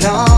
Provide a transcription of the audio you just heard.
listen.